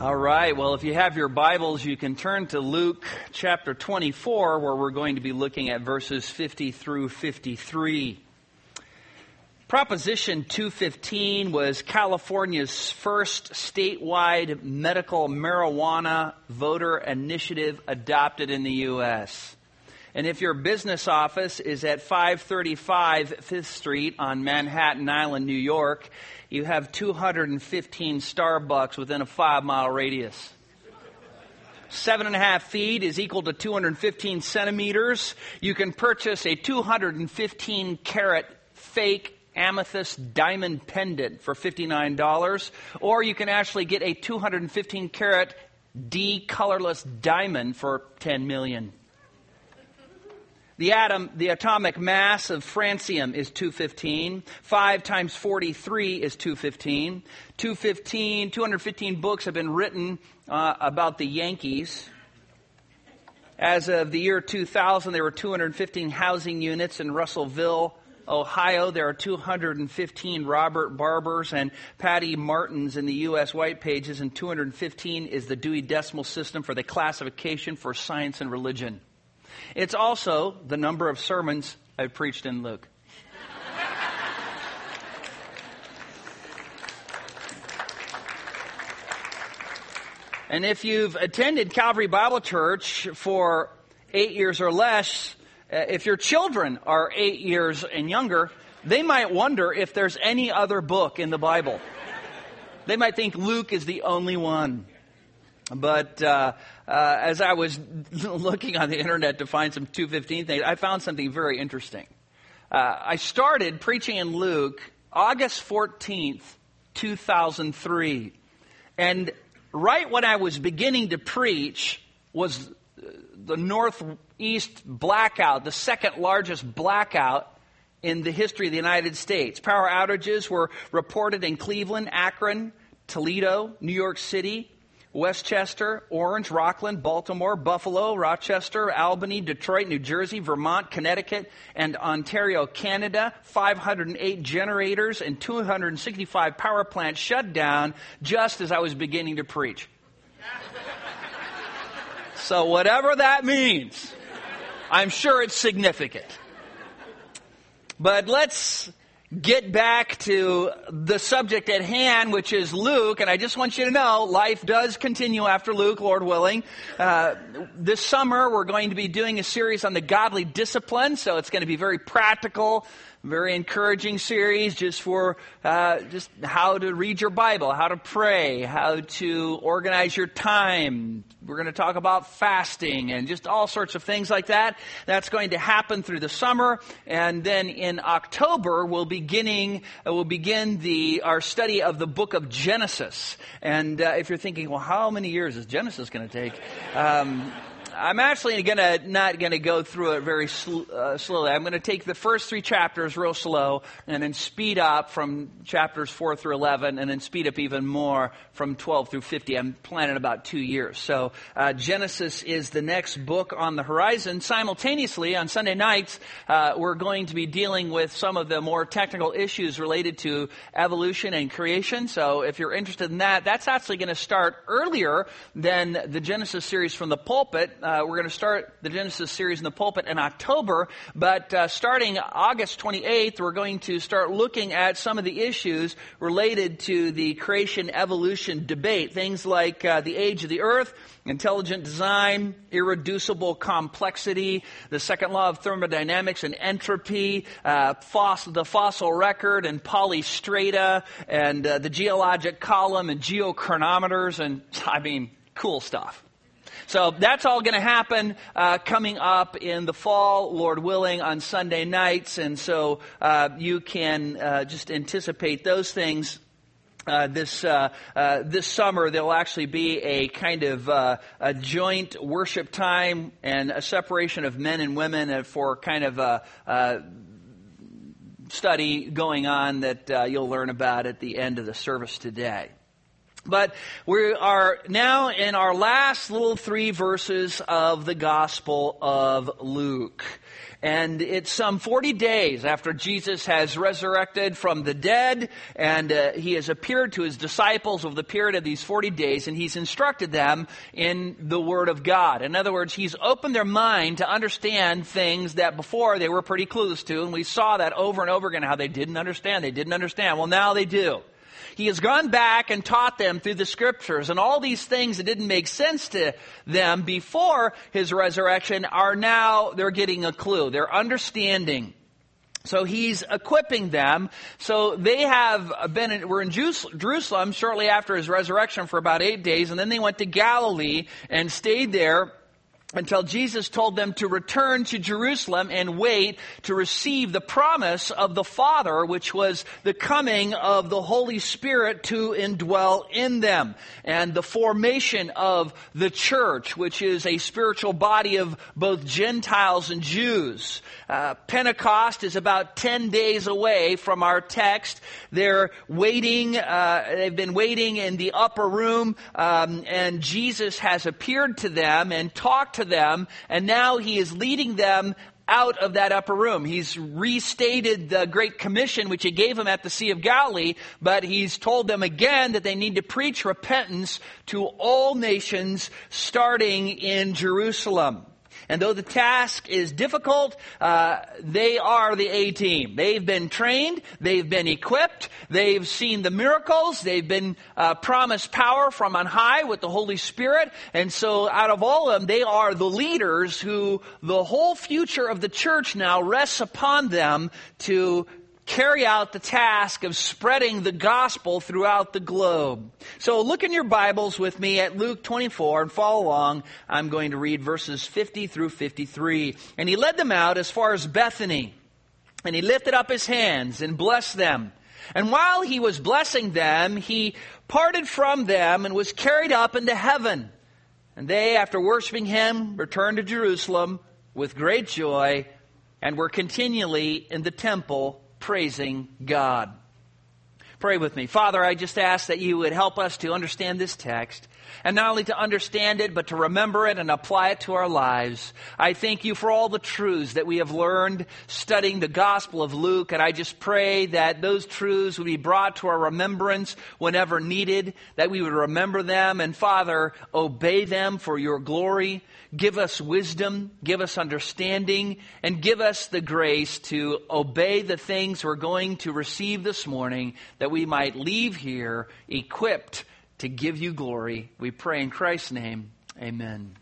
All right. Well, if you have your Bibles, you can turn to Luke chapter 24, where we're going to be looking at verses 50 through 53. Proposition 215 was California's first statewide medical marijuana voter initiative adopted in the U.S. And if your business office is at 535 Fifth Street on Manhattan Island, New York, you have 215 Starbucks within a five mile radius. Seven and a half feet is equal to 215 centimeters. You can purchase a 215 carat fake amethyst diamond pendant for $59, or you can actually get a 215 carat D colorless diamond for 10 million. The atom, the atomic mass of francium is 215. 5 times 43 is 215. 215, 215 books have been written uh, about the Yankees. As of the year 2000, there were 215 housing units in Russellville, Ohio. There are 215 Robert Barbers and Patty Martins in the U.S. White Pages, and 215 is the Dewey Decimal System for the classification for science and religion. It's also the number of sermons I've preached in Luke. and if you've attended Calvary Bible Church for eight years or less, uh, if your children are eight years and younger, they might wonder if there's any other book in the Bible. They might think Luke is the only one. But uh, uh, as I was looking on the internet to find some 215 things, I found something very interesting. Uh, I started preaching in Luke August 14th, 2003. And right when I was beginning to preach was the Northeast blackout, the second largest blackout in the history of the United States. Power outages were reported in Cleveland, Akron, Toledo, New York City, Westchester, Orange, Rockland, Baltimore, Buffalo, Rochester, Albany, Detroit, New Jersey, Vermont, Connecticut, and Ontario, Canada. 508 generators and 265 power plants shut down just as I was beginning to preach. so, whatever that means, I'm sure it's significant. But let's get back to the subject at hand, which is Luke. And I just want you to know, life does continue after Luke, Lord willing. Uh, this summer, we're going to be doing a series on the godly discipline. So it's going to be very practical, very encouraging series just for uh, just how to read your Bible, how to pray, how to organize your time. We're going to talk about fasting and just all sorts of things like that. That's going to happen through the summer, and then in October we'll beginning uh, we'll begin the our study of the book of Genesis. And uh, if you're thinking, well, how many years is Genesis going to take? Um, I'm actually gonna not gonna go through it very sl- uh, slowly. I'm gonna take the first three chapters real slow, and then speed up from chapters four through eleven, and then speed up even more from 12 through 50. I'm planning about two years. So uh, Genesis is the next book on the horizon. Simultaneously, on Sunday nights, uh, we're going to be dealing with some of the more technical issues related to evolution and creation. So if you're interested in that, that's actually going to start earlier than the Genesis series from the pulpit. Uh, we're going to start the Genesis series in the pulpit in October, but uh, starting August 28th, we're going to start looking at some of the issues related to the creation evolution debate. Things like uh, the age of the earth, intelligent design, irreducible complexity, the second law of thermodynamics and entropy, uh, the fossil record and polystrata, and uh, the geologic column and geochronometers, and I mean, cool stuff. So that's all going to happen uh, coming up in the fall, Lord willing, on Sunday nights. And so uh, you can uh, just anticipate those things. Uh, this uh, uh, this summer there'll actually be a kind of uh, a joint worship time and a separation of men and women for kind of a, a study going on that uh, you'll learn about at the end of the service today. But we are now in our last little three verses of the Gospel of Luke. And it's some 40 days after Jesus has resurrected from the dead, and uh, he has appeared to his disciples over the period of these 40 days, and he's instructed them in the Word of God. In other words, he's opened their mind to understand things that before they were pretty clueless to, and we saw that over and over again how they didn't understand. They didn't understand. Well, now they do. He has gone back and taught them through the scriptures and all these things that didn't make sense to them before his resurrection are now, they're getting a clue. They're understanding. So he's equipping them. So they have been, were in Jerusalem shortly after his resurrection for about eight days, and then they went to Galilee and stayed there until Jesus told them to return to Jerusalem and wait to receive the promise of the Father, which was the coming of the Holy Spirit to indwell in them, and the formation of the church, which is a spiritual body of both Gentiles and Jews. Uh, Pentecost is about 10 days away from our text. They're waiting, uh, they've been waiting in the upper room, um, and Jesus has appeared to them and talked them, and now he is leading them out of that upper room. He's restated the Great Commission which he gave them at the Sea of Galilee, but he's told them again that they need to preach repentance to all nations starting in Jerusalem. And though the task is difficult, uh, they are the A team. They've been trained, they've been equipped, they've seen the miracles, they've been uh, promised power from on high with the Holy Spirit. And so, out of all of them, they are the leaders who the whole future of the church now rests upon them to carry out the task of spreading the gospel throughout the globe. So look in your Bibles with me at Luke 24 and follow along. I'm going to read verses 50 through 53. And he led them out as far as Bethany. And he lifted up his hands and blessed them. And while he was blessing them, he parted from them and was carried up into heaven. And they, after worshiping him, returned to Jerusalem with great joy and were continually in the temple praising God. Pray with me. Father, I just ask that you would help us to understand this text. And not only to understand it, but to remember it and apply it to our lives. I thank you for all the truths that we have learned studying the Gospel of Luke. And I just pray that those truths would be brought to our remembrance whenever needed, that we would remember them. And Father, obey them for your glory. Give us wisdom, give us understanding, and give us the grace to obey the things we're going to receive this morning that we might leave here equipped to give you glory. We pray in Christ's name. Amen.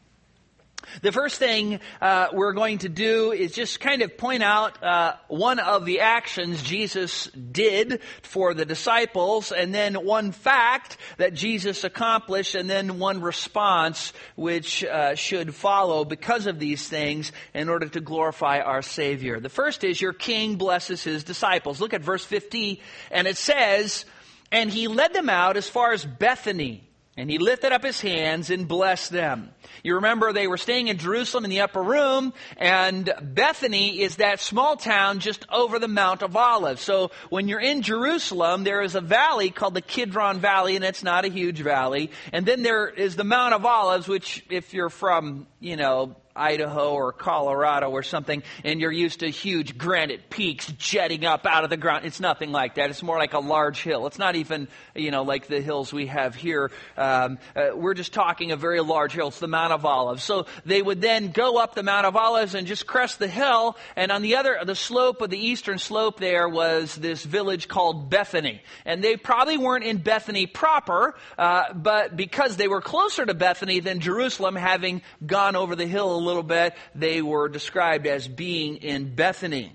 The first thing uh, we're going to do is just kind of point out uh, one of the actions Jesus did for the disciples, and then one fact that Jesus accomplished, and then one response which uh, should follow because of these things in order to glorify our Savior. The first is your King blesses his disciples. Look at verse 50, and it says, And he led them out as far as Bethany and he lifted up his hands and blessed them. You remember they were staying in Jerusalem in the upper room, and Bethany is that small town just over the Mount of Olives. So when you're in Jerusalem, there is a valley called the Kidron Valley, and it's not a huge valley. And then there is the Mount of Olives, which if you're from, you know, Idaho or Colorado or something, and you're used to huge granite peaks jetting up out of the ground. It's nothing like that. It's more like a large hill. It's not even, you know, like the hills we have here. Um, uh, we're just talking a very large hill. It's the Mount of Olives. So they would then go up the Mount of Olives and just crest the hill, and on the other, the slope of the eastern slope there was this village called Bethany. And they probably weren't in Bethany proper, uh, but because they were closer to Bethany than Jerusalem, having gone over the hill little bit, they were described as being in Bethany.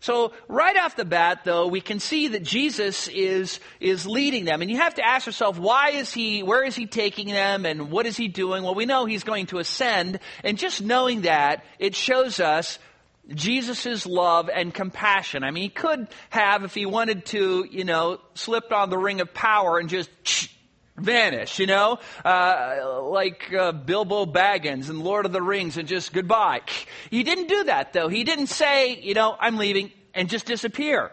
So right off the bat, though, we can see that Jesus is, is leading them. And you have to ask yourself, why is he, where is he taking them and what is he doing? Well, we know he's going to ascend. And just knowing that, it shows us Jesus' love and compassion. I mean, he could have, if he wanted to, you know, slipped on the ring of power and just vanish, you know, uh, like uh, Bilbo Baggins and Lord of the Rings and just goodbye. He didn't do that though. He didn't say, you know, I'm leaving and just disappear.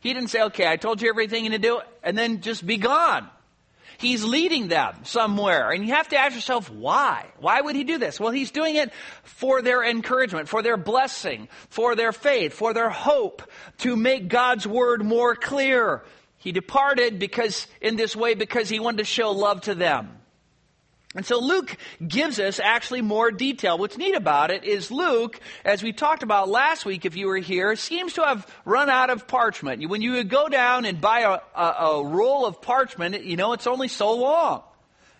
He didn't say, okay, I told you everything you need to do and then just be gone. he's leading them somewhere. And you have to ask yourself, why? Why would he do this? Well, he's doing it for their encouragement, for their blessing, for their faith, for their hope, to make God's word more clear. He departed because, in this way, because he wanted to show love to them. And so Luke gives us actually more detail. What's neat about it is Luke, as we talked about last week, if you were here, seems to have run out of parchment. When you would go down and buy a, a, a roll of parchment, you know, it's only so long.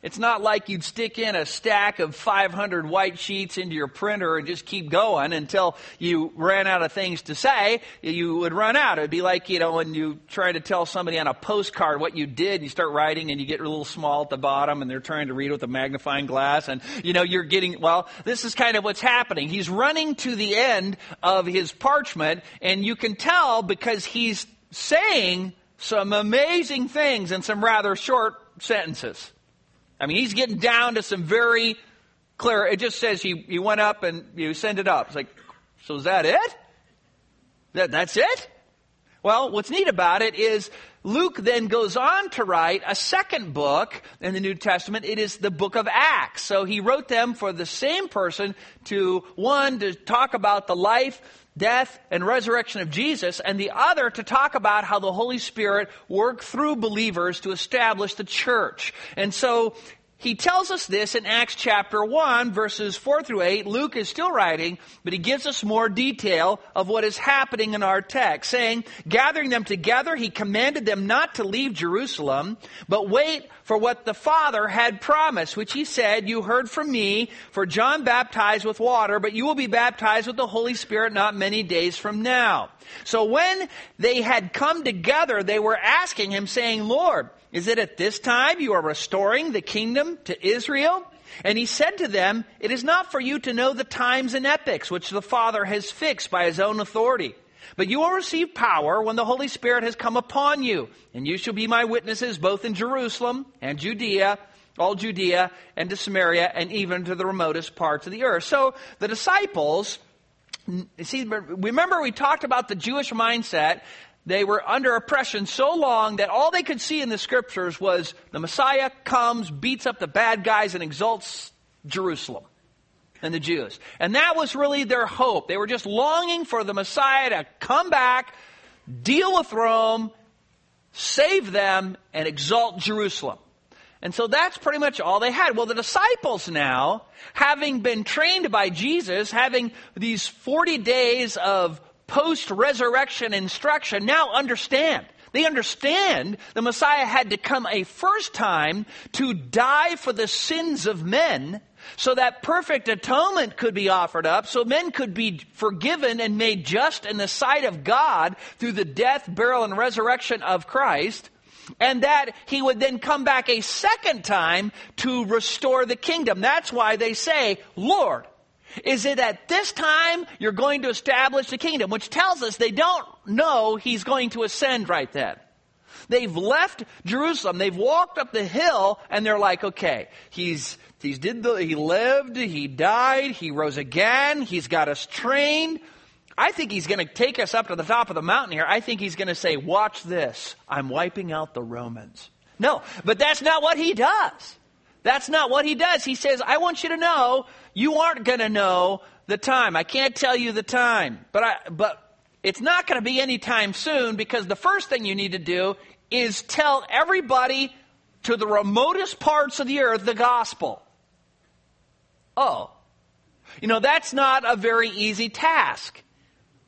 It's not like you'd stick in a stack of 500 white sheets into your printer and just keep going until you ran out of things to say. You would run out. It'd be like, you know, when you try to tell somebody on a postcard what you did, you start writing and you get a little small at the bottom and they're trying to read with a magnifying glass and, you know, you're getting, well, this is kind of what's happening. He's running to the end of his parchment and you can tell because he's saying some amazing things in some rather short sentences. I mean, he's getting down to some very clear. It just says he, he went up and you send it up. It's like, so is that it? That, that's it? Well, what's neat about it is Luke then goes on to write a second book in the New Testament. It is the book of Acts. So he wrote them for the same person to, one, to talk about the life, death, and resurrection of Jesus, and the other to talk about how the Holy Spirit worked through believers to establish the church. And so he tells us this in Acts chapter 1, verses 4 through 8. Luke is still writing, but he gives us more detail of what is happening in our text, saying, Gathering them together, he commanded them not to leave Jerusalem, but wait for what the Father had promised, which he said, You heard from me, for John baptized with water, but you will be baptized with the Holy Spirit not many days from now. So when they had come together, they were asking him, saying, Lord, is it at this time you are restoring the kingdom to Israel? And he said to them, It is not for you to know the times and epochs which the Father has fixed by his own authority. But you will receive power when the Holy Spirit has come upon you. And you shall be my witnesses both in Jerusalem and Judea, all Judea and to Samaria and even to the remotest parts of the earth. So the disciples, see, remember we talked about the Jewish mindset they were under oppression so long that all they could see in the scriptures was the Messiah comes, beats up the bad guys, and exalts Jerusalem and the Jews. And that was really their hope. They were just longing for the Messiah to come back, deal with Rome, save them, and exalt Jerusalem. And so that's pretty much all they had. Well, the disciples now, having been trained by Jesus, having these 40 days of post resurrection instruction now understand. They understand the Messiah had to come a first time to die for the sins of men so that perfect atonement could be offered up, so men could be forgiven and made just in the sight of God through the death, burial, and resurrection of Christ, and that he would then come back a second time to restore the kingdom. That's why they say, Lord, is it at this time you're going to establish the kingdom? Which tells us they don't know he's going to ascend right then. They've left Jerusalem. They've walked up the hill and they're like, okay, he's, he's did the, he lived, he died, he rose again, he's got us trained. I think he's going to take us up to the top of the mountain here. I think he's going to say, watch this. I'm wiping out the Romans. No, but that's not what he does. That's not what he does. He says, I want you to know you aren't going to know the time. I can't tell you the time, but I, but it's not going to be anytime soon because the first thing you need to do is tell everybody to the remotest parts of the earth the gospel. Oh. You know, that's not a very easy task.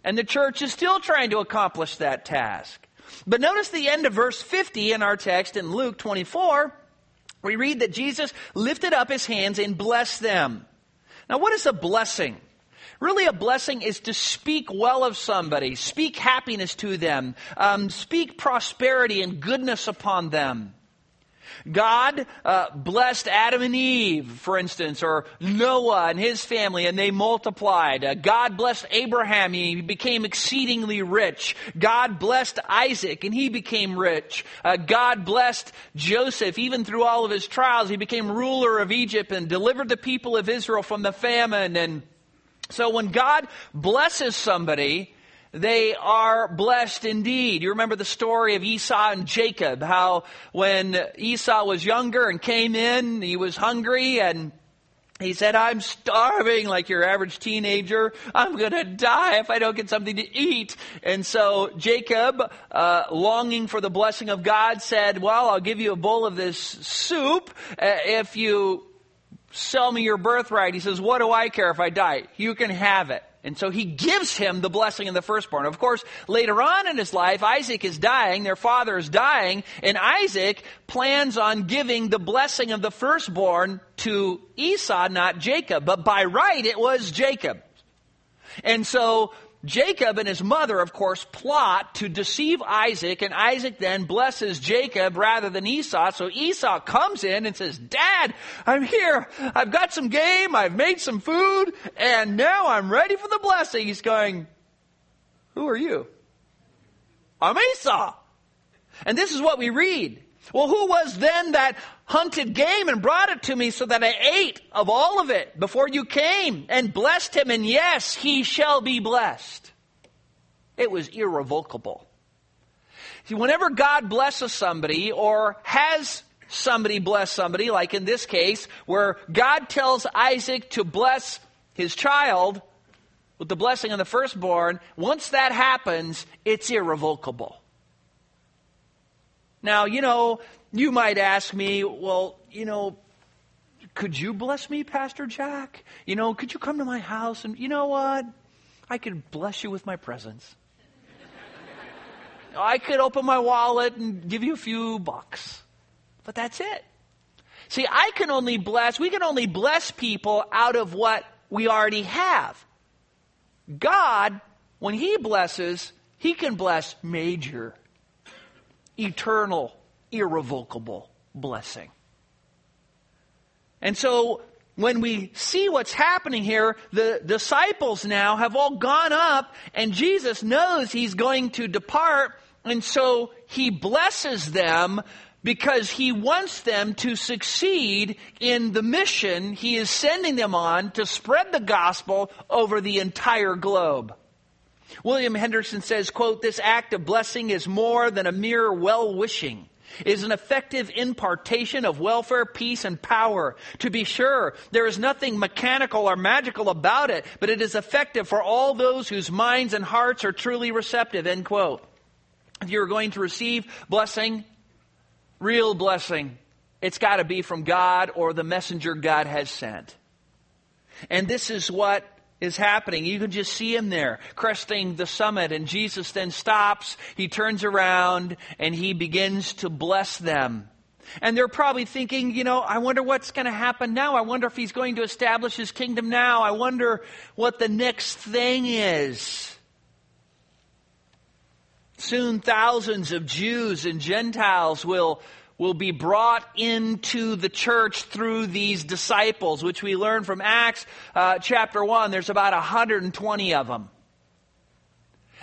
And the church is still trying to accomplish that task. But notice the end of verse 50 in our text in Luke 24. We read that Jesus lifted up his hands and blessed them. Now, what is a blessing? Really, a blessing is to speak well of somebody, speak happiness to them, um, speak prosperity and goodness upon them. God uh, blessed Adam and Eve, for instance, or Noah and his family, and they multiplied. Uh, God blessed Abraham, he became exceedingly rich. God blessed Isaac, and he became rich. Uh, God blessed Joseph, even through all of his trials, he became ruler of Egypt and delivered the people of Israel from the famine. And so when God blesses somebody, they are blessed indeed. You remember the story of Esau and Jacob, how when Esau was younger and came in, he was hungry and he said, I'm starving like your average teenager. I'm going to die if I don't get something to eat. And so Jacob, uh, longing for the blessing of God, said, Well, I'll give you a bowl of this soup uh, if you sell me your birthright. He says, What do I care if I die? You can have it. And so he gives him the blessing of the firstborn. Of course, later on in his life, Isaac is dying, their father is dying, and Isaac plans on giving the blessing of the firstborn to Esau, not Jacob. But by right, it was Jacob. And so Jacob and his mother, of course, plot to deceive Isaac, and Isaac then blesses Jacob rather than Esau. So Esau comes in and says, Dad, I'm here. I've got some game. I've made some food, and now I'm ready for the blessing. He's going, Who are you? I'm Esau. And this is what we read. Well, who was then that hunted game and brought it to me so that I ate of all of it before you came and blessed him? And yes, he shall be blessed. It was irrevocable. See, whenever God blesses somebody or has somebody bless somebody, like in this case, where God tells Isaac to bless his child with the blessing of the firstborn, once that happens, it's irrevocable. Now, you know, you might ask me, well, you know, could you bless me, Pastor Jack? You know, could you come to my house and, you know what? I could bless you with my presence. I could open my wallet and give you a few bucks. But that's it. See, I can only bless, we can only bless people out of what we already have. God, when He blesses, He can bless major eternal, irrevocable blessing. And so when we see what's happening here, the disciples now have all gone up and Jesus knows he's going to depart and so he blesses them because he wants them to succeed in the mission he is sending them on to spread the gospel over the entire globe. William Hendriksen says, quote, this act of blessing is more than a mere well-wishing. It is an effective impartation of welfare, peace, and power. To be sure, there is nothing mechanical or magical about it, but it is effective for all those whose minds and hearts are truly receptive, end quote. If you're going to receive blessing, real blessing, it's got to be from God or the messenger God has sent. And this is what is happening. You can just see him there cresting the summit and Jesus then stops. He turns around and he begins to bless them. And they're probably thinking, you know, I wonder what's going to happen now. I wonder if he's going to establish his kingdom now. I wonder what the next thing is. Soon thousands of Jews and Gentiles will will be brought into the church through these disciples, which we learn from Acts uh, chapter 1. There's about 120 of them.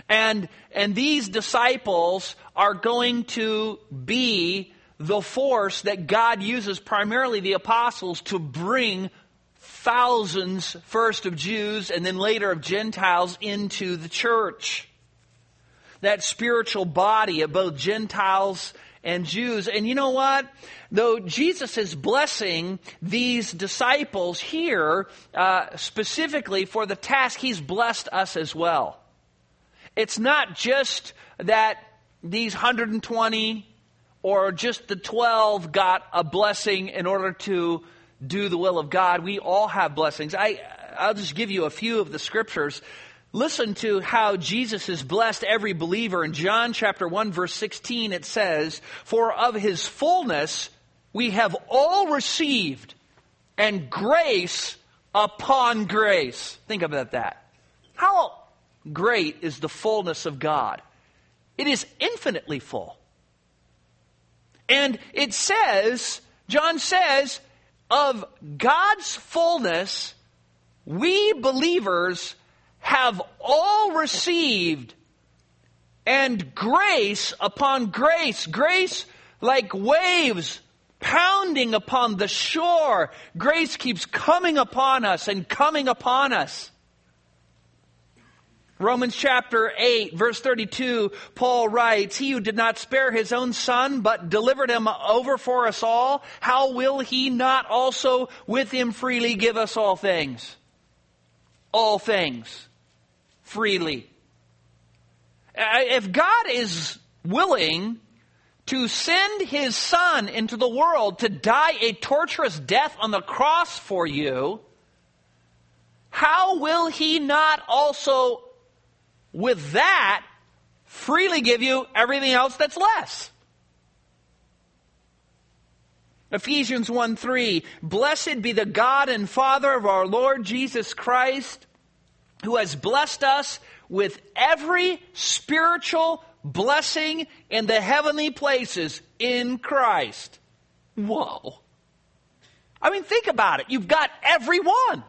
And, and these disciples are going to be the force that God uses, primarily the apostles, to bring thousands, first of Jews and then later of Gentiles, into the church. That spiritual body of both Gentiles and Jews. And you know what? Though Jesus is blessing these disciples here, uh, specifically for the task, he's blessed us as well. It's not just that these 120 or just the 12 got a blessing in order to do the will of God. We all have blessings. I, I'll just give you a few of the scriptures Listen to how Jesus has blessed every believer. In John chapter 1 verse 16 it says, For of his fullness we have all received and grace upon grace. Think about that. How great is the fullness of God? It is infinitely full. And it says, John says, of God's fullness, we believers have all received and grace upon grace, grace like waves pounding upon the shore. Grace keeps coming upon us and coming upon us. Romans chapter 8, verse 32, Paul writes, He who did not spare his own son, but delivered him over for us all, how will he not also with him freely give us all things? All things. Freely. Uh, if God is willing to send his son into the world to die a torturous death on the cross for you, how will he not also with that, freely give you everything else that's less. Ephesians 1 3, blessed be the God and Father of our Lord Jesus Christ, who has blessed us with every spiritual blessing in the heavenly places in Christ. Whoa. I mean, think about it. You've got every one.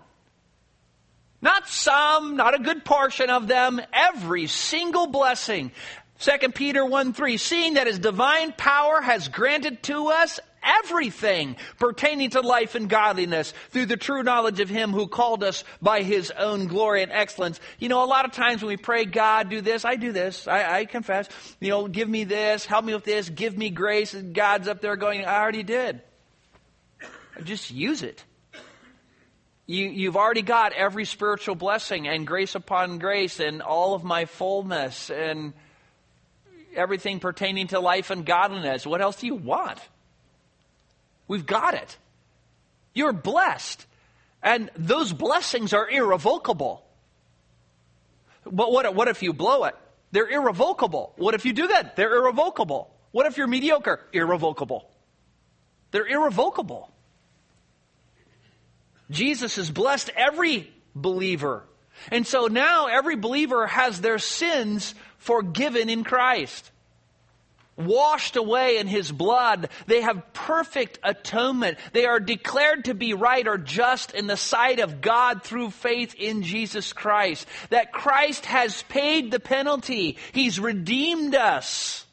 Not some, not a good portion of them, every single blessing. 2 Peter 1 3, seeing that his divine power has granted to us everything pertaining to life and godliness through the true knowledge of him who called us by his own glory and excellence. You know, a lot of times when we pray, God, do this, I do this, I, I confess, you know, give me this, help me with this, give me grace, and God's up there going, I already did. Just use it. You, you've already got every spiritual blessing and grace upon grace and all of my fullness and everything pertaining to life and godliness. What else do you want? We've got it. You're blessed. And those blessings are irrevocable. But what, what if you blow it? They're irrevocable. What if you do that? They're irrevocable. What if you're mediocre? Irrevocable. They're irrevocable. Jesus has blessed every believer. And so now every believer has their sins forgiven in Christ. Washed away in His blood. They have perfect atonement. They are declared to be right or just in the sight of God through faith in Jesus Christ. That Christ has paid the penalty. He's redeemed us.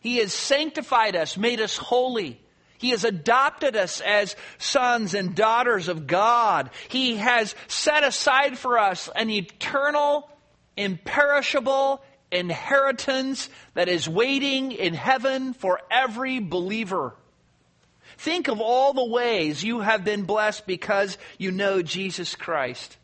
He has sanctified us, made us holy. He has adopted us as sons and daughters of God. He has set aside for us an eternal, imperishable inheritance that is waiting in heaven for every believer. Think of all the ways you have been blessed because you know Jesus Christ.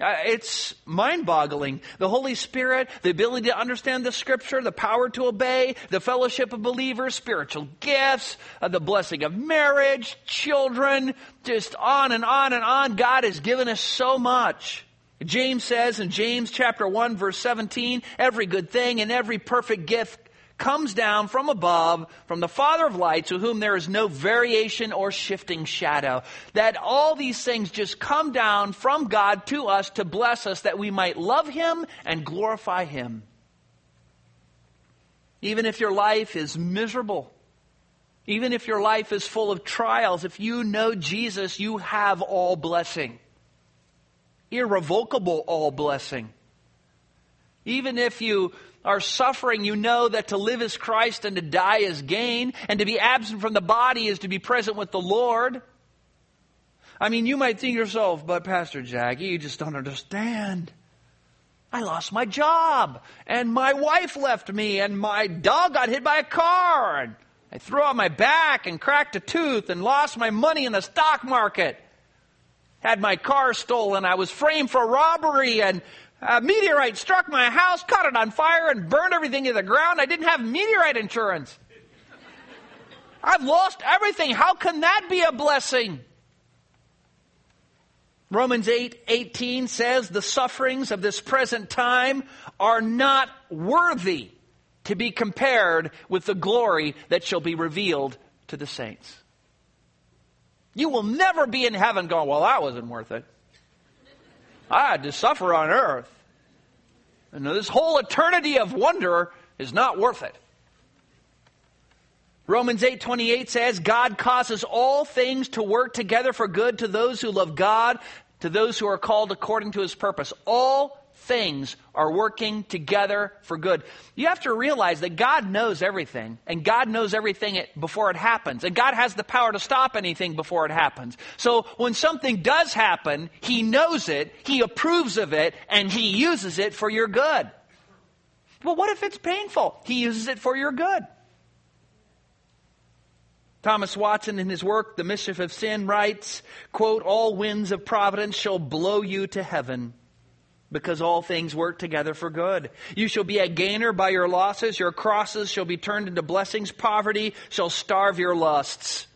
Uh, it's mind boggling. The Holy Spirit, the ability to understand the Scripture, the power to obey, the fellowship of believers, spiritual gifts, uh, the blessing of marriage, children, just on and on and on. God has given us so much. James says in James chapter 1 verse 17, every good thing and every perfect gift comes down from above, from the Father of lights, to whom there is no variation or shifting shadow. That all these things just come down from God to us to bless us that we might love Him and glorify Him. Even if your life is miserable, even if your life is full of trials, if you know Jesus, you have all blessing. Irrevocable all blessing. Even if you are suffering, you know that to live is Christ and to die is gain, and to be absent from the body is to be present with the Lord. I mean, you might think yourself, but Pastor Jackie, you just don't understand. I lost my job, and my wife left me, and my dog got hit by a car, and I threw out my back and cracked a tooth and lost my money in the stock market. Had my car stolen. I was framed for robbery and a meteorite struck my house, caught it on fire, and burned everything to the ground. I didn't have meteorite insurance. I've lost everything. How can that be a blessing? Romans 8 18 says, The sufferings of this present time are not worthy to be compared with the glory that shall be revealed to the saints. You will never be in heaven going, Well, that wasn't worth it. I had to suffer on earth. And this whole eternity of wonder is not worth it. Romans 8:28 says God causes all things to work together for good to those who love God, to those who are called according to his purpose. All things are working together for good. You have to realize that God knows everything, and God knows everything before it happens, and God has the power to stop anything before it happens. So when something does happen, He knows it, He approves of it, and He uses it for your good. Well, what if it's painful? He uses it for your good. Thomas Watson in his work, The Mischief of Sin, writes, quote, All winds of providence shall blow you to heaven because all things work together for good. You shall be a gainer by your losses. Your crosses shall be turned into blessings. Poverty shall starve your lusts.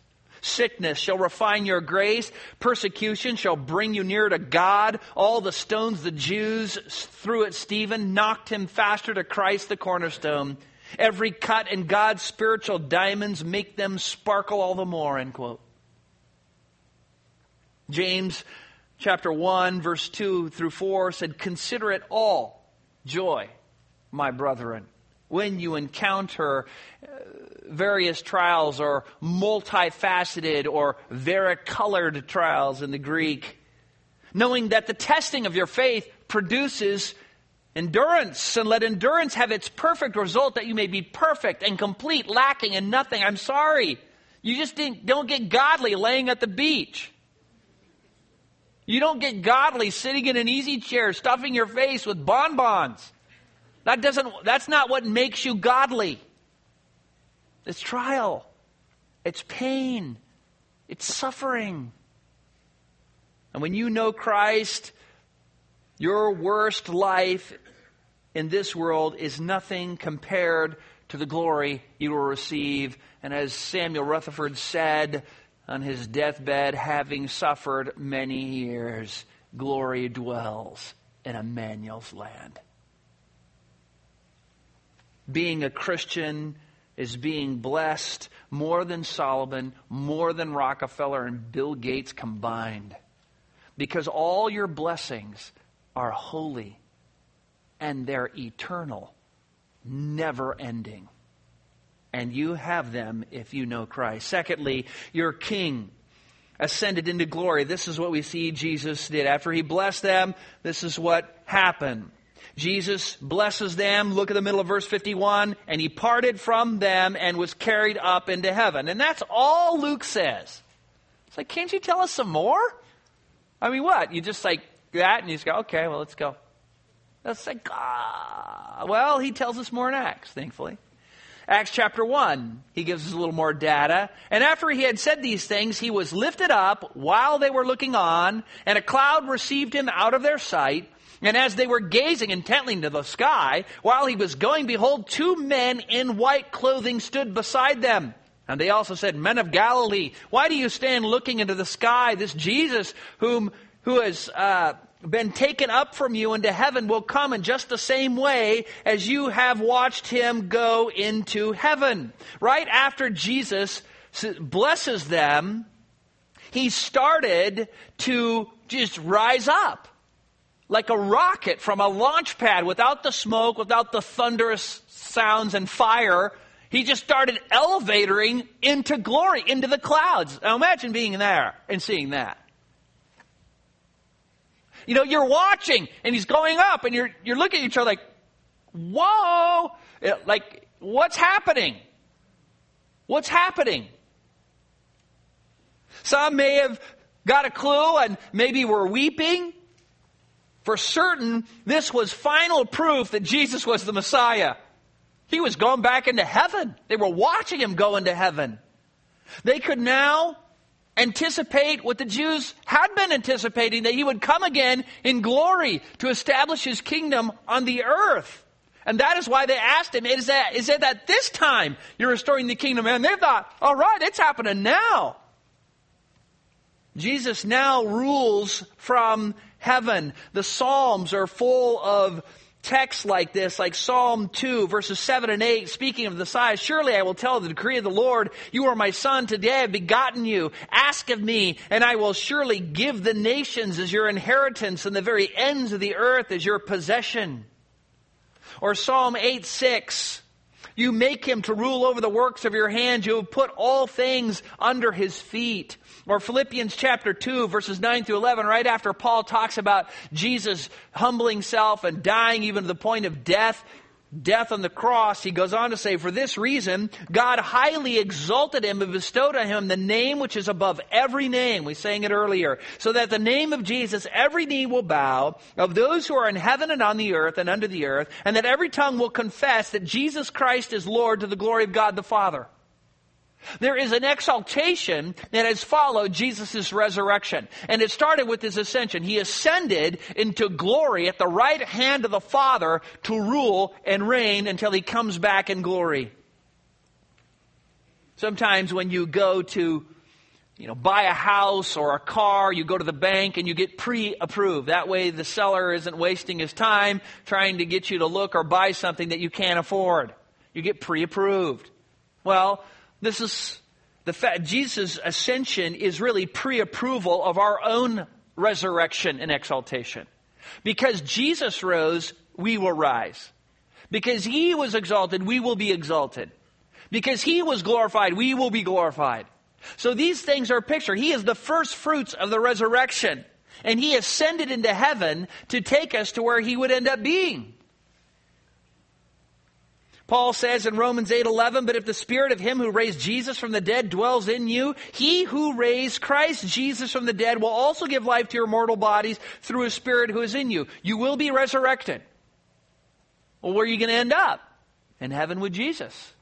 Sickness shall refine your grace. Persecution shall bring you near to God. All the stones the Jews threw at Stephen knocked him faster to Christ the cornerstone. Every cut in God's spiritual diamonds make them sparkle all the more, end quote. James chapter 1, verse 2 through 4 said, Consider it all joy, my brethren, when you encounter uh, various trials or multifaceted or varicolored trials in the Greek, knowing that the testing of your faith produces endurance, and let endurance have its perfect result that you may be perfect and complete, lacking in nothing. I'm sorry. You just don't get godly laying at the beach. You don't get godly sitting in an easy chair, stuffing your face with bonbons. That doesn't, that's not what makes you godly. It's trial. It's pain. It's suffering. And when you know Christ, your worst life in this world is nothing compared to the glory you will receive. And as Samuel Rutherford said, on his deathbed, having suffered many years, glory dwells in Emmanuel's land. Being a Christian is being blessed more than Solomon, more than Rockefeller and Bill Gates combined. Because all your blessings are holy and they're eternal, never ending and you have them if you know Christ. Secondly, your king ascended into glory. This is what we see Jesus did. After he blessed them, this is what happened. Jesus blesses them. Look at the middle of verse 51. And he parted from them and was carried up into heaven. And that's all Luke says. It's like, can't you tell us some more? I mean, what? You just like that and you just go, okay, well, let's go. That's like, ah. Well, he tells us more in Acts, thankfully. Acts chapter 1, he gives us a little more data. And after he had said these things, he was lifted up while they were looking on, and a cloud received him out of their sight. And as they were gazing intently into the sky, while he was going, behold, two men in white clothing stood beside them. And they also said, Men of Galilee, why do you stand looking into the sky? This Jesus, whom who has uh, been taken up from you into heaven will come in just the same way as you have watched him go into heaven. Right after Jesus blesses them, he started to just rise up like a rocket from a launch pad without the smoke, without the thunderous sounds and fire. He just started elevating into glory, into the clouds. Now imagine being there and seeing that. You know, you're watching and he's going up and you're, you're looking at each other like, whoa, uh, like, what's happening? What's happening? Some may have got a clue and maybe were weeping. For certain, this was final proof that Jesus was the Messiah. He was going back into heaven. They were watching him go into heaven. They could now anticipate what the Jews had been anticipating that he would come again in glory to establish his kingdom on the earth. And that is why they asked him, is that, is it that this time you're restoring the kingdom? And they thought, all right, it's happening now. Jesus now rules from heaven. The Psalms are full of texts like this, like Psalm 2, verses 7 and 8, speaking of the size, surely I will tell the decree of the Lord, you are my son, today I have begotten you. Ask of me, and I will surely give the nations as your inheritance and the very ends of the earth as your possession. Or Psalm 8, 6, You make him to rule over the works of your hands. You have put all things under his feet. Or Philippians chapter 2 verses 9 through 11, right after Paul talks about Jesus humbling self and dying even to the point of death, death on the cross, he goes on to say, For this reason, God highly exalted him and bestowed on him the name which is above every name. We sang it earlier. So that the name of Jesus, every knee will bow of those who are in heaven and on the earth and under the earth, and that every tongue will confess that Jesus Christ is Lord to the glory of God the Father. There is an exaltation that has followed Jesus' resurrection. And it started with his ascension. He ascended into glory at the right hand of the Father to rule and reign until he comes back in glory. Sometimes when you go to you know, buy a house or a car, you go to the bank and you get pre-approved. That way the seller isn't wasting his time trying to get you to look or buy something that you can't afford. You get pre-approved. Well, this is the fact, Jesus' ascension is really pre-approval of our own resurrection and exaltation. Because Jesus rose, we will rise. Because he was exalted, we will be exalted. Because he was glorified, we will be glorified. So these things are a picture. He is the first fruits of the resurrection. And he ascended into heaven to take us to where he would end up being. Paul says in Romans 8:11, "But if the spirit of him who raised Jesus from the dead dwells in you, he who raised Christ Jesus from the dead will also give life to your mortal bodies through his spirit who is in you. You will be resurrected." Well, where are you going to end up? In heaven with Jesus.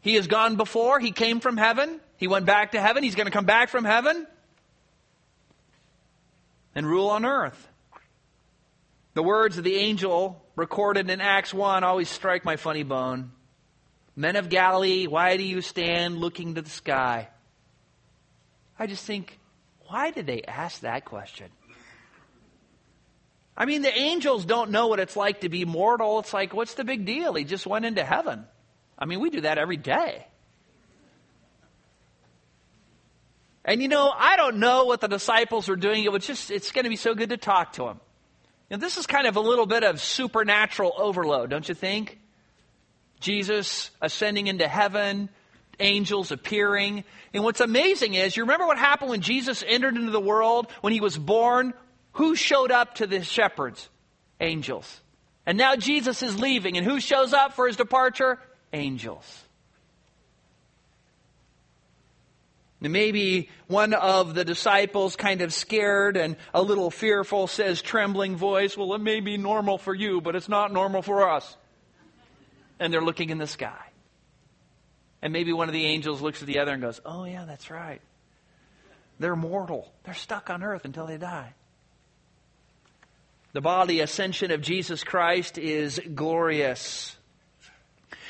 He has gone before, he came from heaven, he went back to heaven, he's going to come back from heaven and rule on earth. The words of the angel recorded in Acts 1 always strike my funny bone. Men of Galilee, why do you stand looking to the sky? I just think, why did they ask that question? I mean, the angels don't know what it's like to be mortal. It's like, what's the big deal? He just went into heaven. I mean, we do that every day. And you know, I don't know what the disciples were doing. It was just, it's going to be so good to talk to them. And this is kind of a little bit of supernatural overload, don't you think? Jesus ascending into heaven, angels appearing. And what's amazing is, you remember what happened when Jesus entered into the world, when he was born? Who showed up to the shepherds? Angels. And now Jesus is leaving, and who shows up for his departure? Angels. Maybe one of the disciples, kind of scared and a little fearful, says, trembling voice, Well, it may be normal for you, but it's not normal for us. And they're looking in the sky. And maybe one of the angels looks at the other and goes, Oh, yeah, that's right. They're mortal. They're stuck on earth until they die. The body ascension of Jesus Christ is glorious.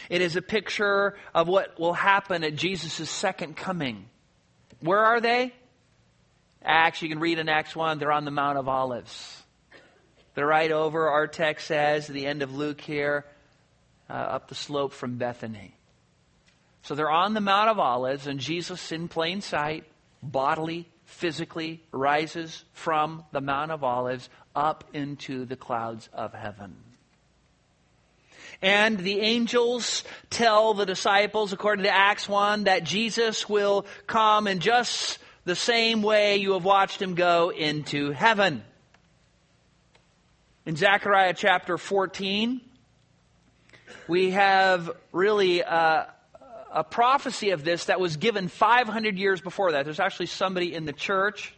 It is a picture of what will happen at Jesus' second coming. Where are they? Acts, you can read in Acts 1, they're on the Mount of Olives. They're right over, our text says, the end of Luke here, uh, up the slope from Bethany. So they're on the Mount of Olives, and Jesus, in plain sight, bodily, physically, rises from the Mount of Olives up into the clouds of heaven. And the angels tell the disciples, according to Acts 1, that Jesus will come in just the same way you have watched him go into heaven. In Zechariah chapter 14, we have really a, a prophecy of this that was given 500 years before that. There's actually somebody in the church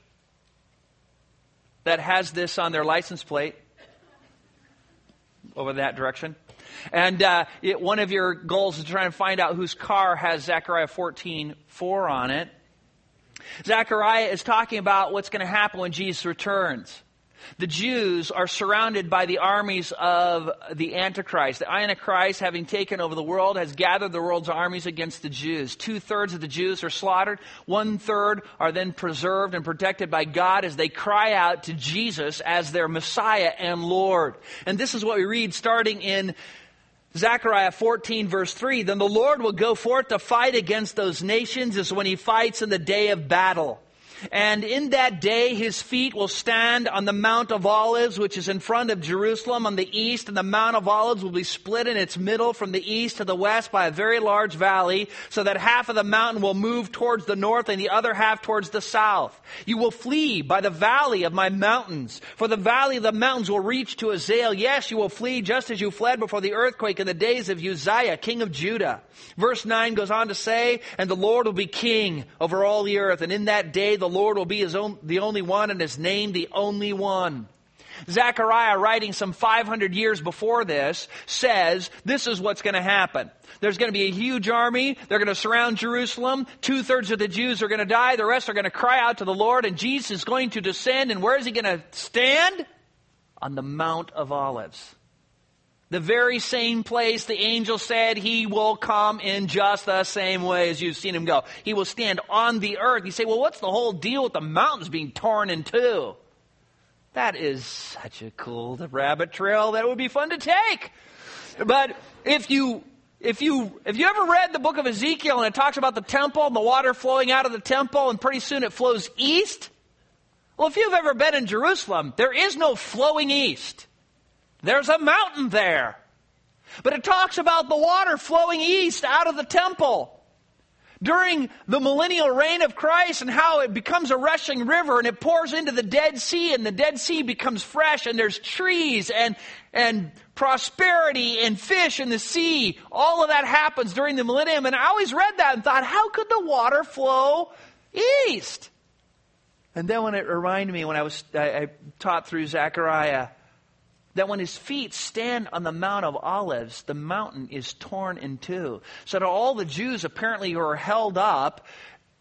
that has this on their license plate over that direction. And uh, it, one of your goals is to try and find out whose car has Zechariah 14 4 on it. Zechariah is talking about what's going to happen when Jesus returns. The Jews are surrounded by the armies of the Antichrist. The Antichrist, having taken over the world, has gathered the world's armies against the Jews. Two thirds of the Jews are slaughtered. One third are then preserved and protected by God as they cry out to Jesus as their Messiah and Lord. And this is what we read starting in Zechariah 14 verse 3, then the Lord will go forth to fight against those nations as when he fights in the day of battle. And in that day, his feet will stand on the Mount of Olives, which is in front of Jerusalem on the east, and the Mount of Olives will be split in its middle from the east to the west by a very large valley, so that half of the mountain will move towards the north and the other half towards the south. You will flee by the valley of my mountains, for the valley of the mountains will reach to Azal. Yes, you will flee just as you fled before the earthquake in the days of Uzziah, king of Judah. Verse 9 goes on to say, And the Lord will be king over all the earth, and in that day the Lord will be his own, the only one and his name the only one. Zechariah, writing some 500 years before this, says this is what's going to happen. There's going to be a huge army. They're going to surround Jerusalem. Two thirds of the Jews are going to die. The rest are going to cry out to the Lord, and Jesus is going to descend. And where is he going to stand? On the Mount of Olives. The very same place the angel said he will come in just the same way as you've seen him go. He will stand on the earth. You say, well, what's the whole deal with the mountains being torn in two? That is such a cool rabbit trail that would be fun to take. But if you if you if you ever read the book of Ezekiel and it talks about the temple and the water flowing out of the temple and pretty soon it flows east, well if you've ever been in Jerusalem, there is no flowing east. There's a mountain there. But it talks about the water flowing east out of the temple during the millennial reign of Christ and how it becomes a rushing river and it pours into the Dead Sea and the Dead Sea becomes fresh and there's trees and, and prosperity and fish in the sea. All of that happens during the millennium. And I always read that and thought, how could the water flow east? And then when it reminded me when I was, I, I taught through Zechariah, that when his feet stand on the Mount of Olives, the mountain is torn in two. So that all the Jews apparently who are held up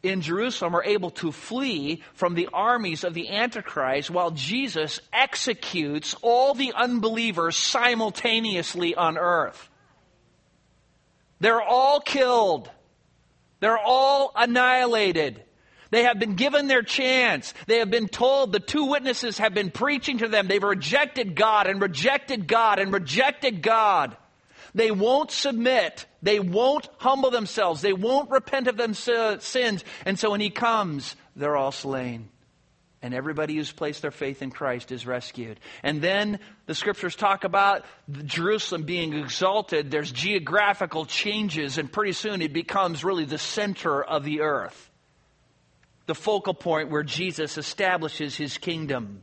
in Jerusalem are able to flee from the armies of the Antichrist while Jesus executes all the unbelievers simultaneously on earth. They're all killed. They're all annihilated. They have been given their chance. They have been told the two witnesses have been preaching to them. They've rejected God and rejected God and rejected God. They won't submit. They won't humble themselves. They won't repent of their sins. And so when he comes, they're all slain. And everybody who's placed their faith in Christ is rescued. And then the scriptures talk about Jerusalem being exalted. There's geographical changes, and pretty soon it becomes really the center of the earth the focal point where Jesus establishes his kingdom.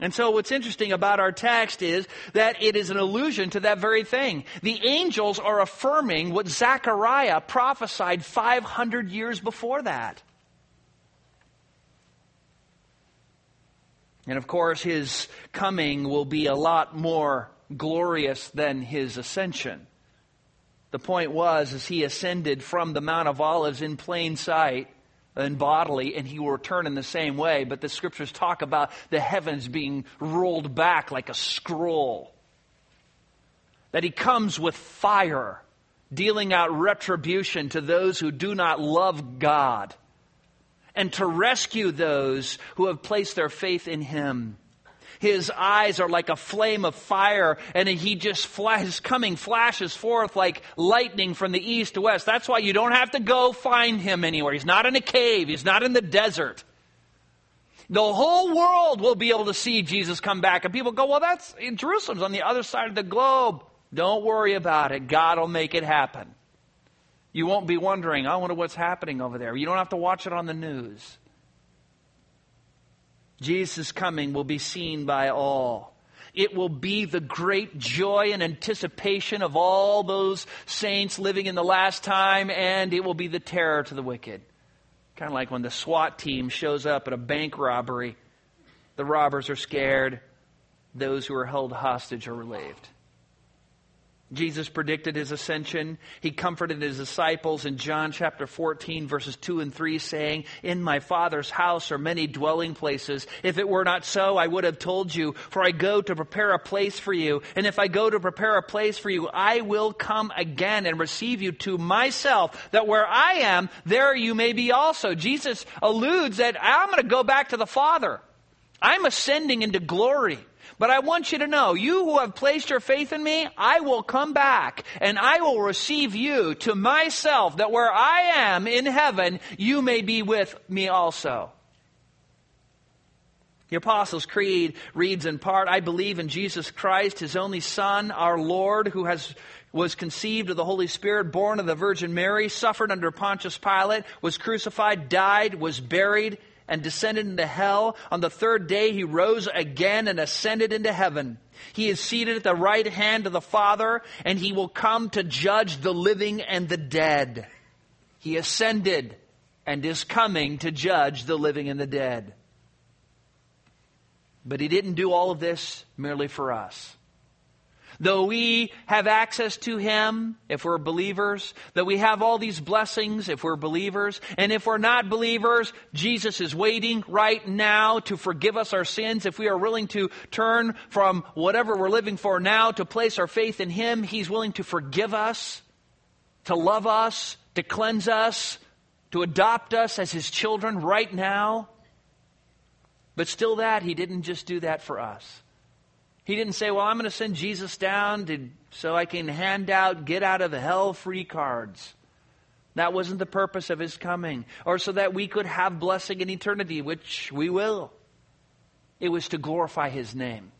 And so what's interesting about our text is that it is an allusion to that very thing. The angels are affirming what Zechariah prophesied 500 years before that. And of course, his coming will be a lot more glorious than his ascension. The point was, as he ascended from the Mount of Olives in plain sight, and bodily, and he will return in the same way. But the scriptures talk about the heavens being rolled back like a scroll. That he comes with fire, dealing out retribution to those who do not love God, and to rescue those who have placed their faith in him. His eyes are like a flame of fire, and he just flash, his coming flashes forth like lightning from the east to west. That's why you don't have to go find him anywhere. He's not in a cave, he's not in the desert. The whole world will be able to see Jesus come back. And people go, well, that's in Jerusalem's on the other side of the globe. Don't worry about it. God will make it happen. You won't be wondering, I wonder what's happening over there. You don't have to watch it on the news. Jesus' coming will be seen by all. It will be the great joy and anticipation of all those saints living in the last time, and it will be the terror to the wicked. Kind of like when the SWAT team shows up at a bank robbery. The robbers are scared, those who are held hostage are relieved. Jesus predicted his ascension. He comforted his disciples in John chapter 14 verses 2 and 3 saying, In my Father's house are many dwelling places. If it were not so, I would have told you, for I go to prepare a place for you. And if I go to prepare a place for you, I will come again and receive you to myself, that where I am, there you may be also. Jesus alludes that I'm going to go back to the Father. I'm ascending into glory. But I want you to know, you who have placed your faith in me, I will come back and I will receive you to myself that where I am in heaven, you may be with me also. The Apostles' Creed reads in part, I believe in Jesus Christ, his only Son, our Lord, who has was conceived of the Holy Spirit, born of the Virgin Mary, suffered under Pontius Pilate, was crucified, died, was buried, and descended into hell. On the third day he rose again and ascended into heaven. He is seated at the right hand of the Father, and he will come to judge the living and the dead. He ascended and is coming to judge the living and the dead. But he didn't do all of this merely for us. Though we have access to Him if we're believers, that we have all these blessings if we're believers, and if we're not believers, Jesus is waiting right now to forgive us our sins. If we are willing to turn from whatever we're living for now to place our faith in Him, He's willing to forgive us, to love us, to cleanse us, to adopt us as His children right now. But still, that, He didn't just do that for us. He didn't say, Well, I'm going to send Jesus down to, so I can hand out get out of hell free cards. That wasn't the purpose of His coming. Or so that we could have blessing in eternity, which we will. It was to glorify His name.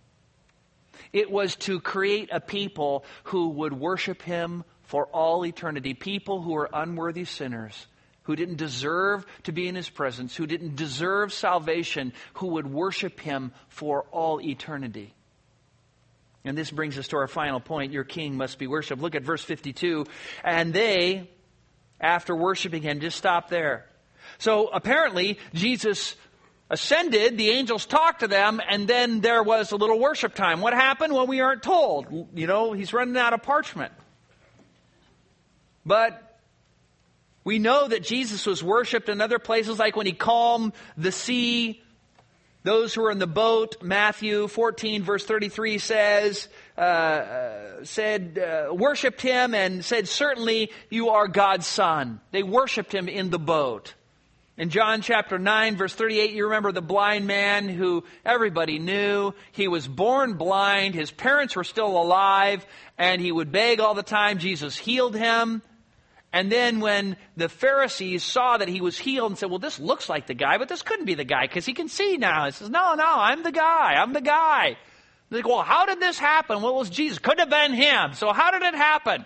It was to create a people who would worship Him for all eternity. People who are unworthy sinners who didn't deserve to be in his presence, who didn't deserve salvation, who would worship him for all eternity. And this brings us to our final point your king must be worshiped. Look at verse 52. And they, after worshiping him, just stop there. So apparently, Jesus ascended, the angels talked to them, and then there was a little worship time. What happened? Well, we aren't told. You know, he's running out of parchment. But we know that Jesus was worshiped in other places, like when he calmed the sea. Those who were in the boat, Matthew 14, verse 33 says, uh, uh, said, uh, worshiped him and said, Certainly you are God's son. They worshiped him in the boat. In John chapter 9, verse 38, you remember the blind man who everybody knew. He was born blind. His parents were still alive, and he would beg all the time. Jesus healed him. And then when the Pharisees saw that he was healed and said, well, this looks like the guy, but this couldn't be the guy because he can see now. He says, no, no, I'm the guy. I'm the guy. They go, well, how did this happen? Well, it was Jesus. Couldn't have been him. So how did it happen?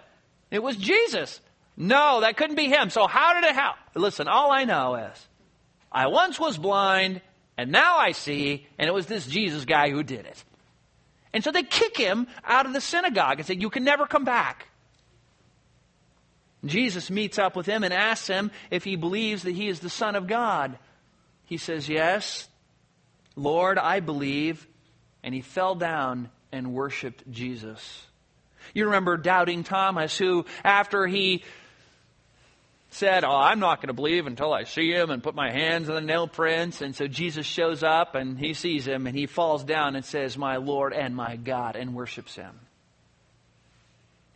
It was Jesus. No, that couldn't be him. So how did it happen? Listen, all I know is I once was blind and now I see, and it was this Jesus guy who did it. And so they kick him out of the synagogue and say, you can never come back. Jesus meets up with him and asks him if he believes that he is the Son of God. He says, Yes, Lord, I believe. And he fell down and worshiped Jesus. You remember doubting Thomas, who, after he said, Oh, I'm not going to believe until I see him and put my hands on the nail prints. And so Jesus shows up and he sees him and he falls down and says, My Lord and my God, and worships him.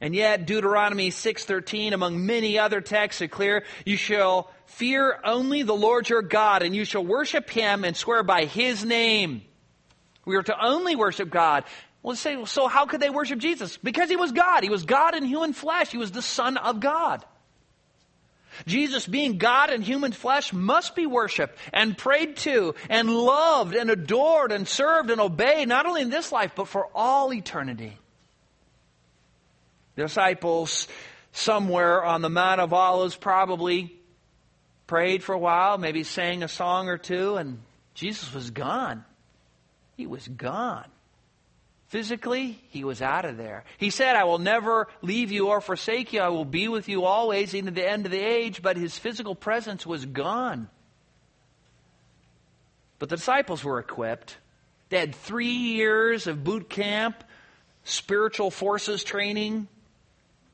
And yet Deuteronomy 6:13 among many other texts are clear, you shall fear only the Lord your God and you shall worship him and swear by his name. We are to only worship God. Well, say, so how could they worship Jesus? Because he was God. He was God in human flesh. He was the Son of God. Jesus, being God in human flesh, must be worshiped and prayed to and loved and adored and served and obeyed, not only in this life, but for all eternity. Disciples somewhere on the Mount of Olives probably prayed for a while, maybe sang a song or two, and Jesus was gone. He was gone. Physically, he was out of there. He said, I will never leave you or forsake you. I will be with you always, into the end of the age. But his physical presence was gone. But the disciples were equipped. They had three years of boot camp, spiritual forces training.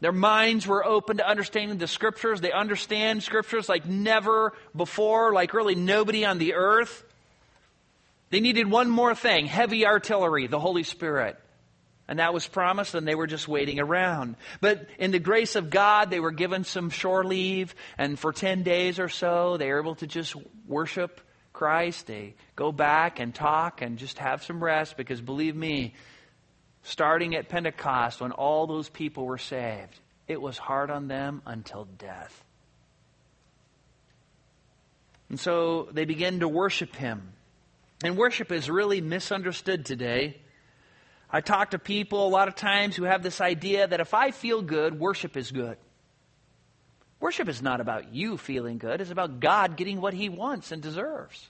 Their minds were open to understanding the scriptures. They understand scriptures like never before, like really nobody on the earth. They needed one more thing heavy artillery, the Holy Spirit. And that was promised, and they were just waiting around. But in the grace of God, they were given some shore leave, and for 10 days or so, they were able to just worship Christ. They go back and talk and just have some rest, because believe me, starting at Pentecost when all those people were saved. It was hard on them until death. And so they began to worship him. And worship is really misunderstood today. I talk to people a lot of times who have this idea that if I feel good, worship is good. Worship is not about you feeling good, it's about God getting what he wants and deserves.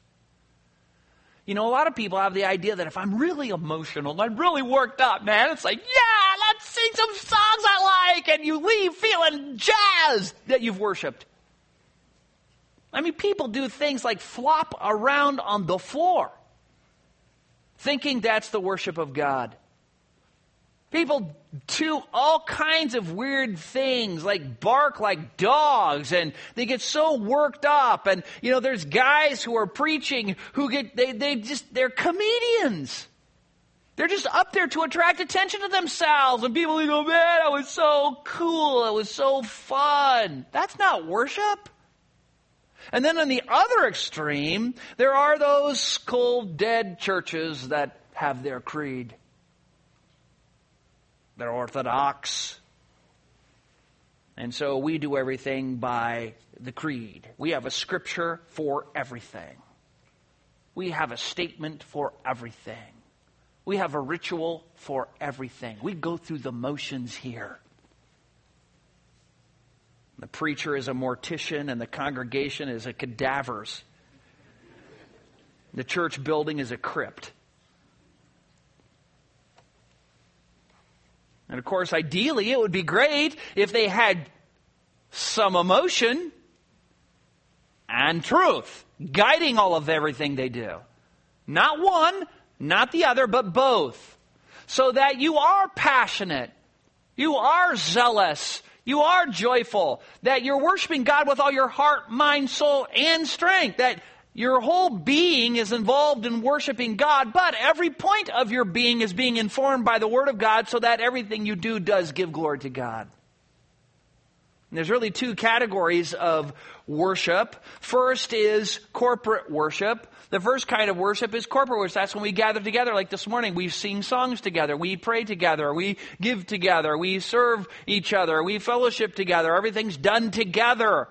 You know, a lot of people have the idea that if I'm really emotional, I'm really worked up, man, it's like, yeah, let's sing some songs I like, and you leave feeling jazzed that you've worshiped. I mean, people do things like flop around on the floor, thinking that's the worship of God. People do all kinds of weird things, like bark like dogs, and they get so worked up. And, you know, there's guys who are preaching who get, they, they just, they're comedians. They're just up there to attract attention to themselves. And people go, man, that was so cool. It was so fun. That's not worship. And then on the other extreme, there are those cold, dead churches that have their creed. They're orthodox. And so we do everything by the creed. We have a scripture for everything. We have a statement for everything. We have a ritual for everything. We go through the motions here. The preacher is a mortician and the congregation is a cadavers. The church building is a crypt. And of course, ideally, it would be great if they had some emotion and truth guiding all of everything they do. Not one, not the other, but both. So that you are passionate, you are zealous, you are joyful, that you're worshiping God with all your heart, mind, soul, and strength, that your whole being is involved in worshiping God, but every point of your being is being informed by the Word of God so that everything you do does give glory to God. And there's really two categories of worship. First is corporate worship. The first kind of worship is corporate worship. That's when we gather together, like this morning. We sing songs together. We pray together. We give together. We serve each other. We fellowship together. Everything's done together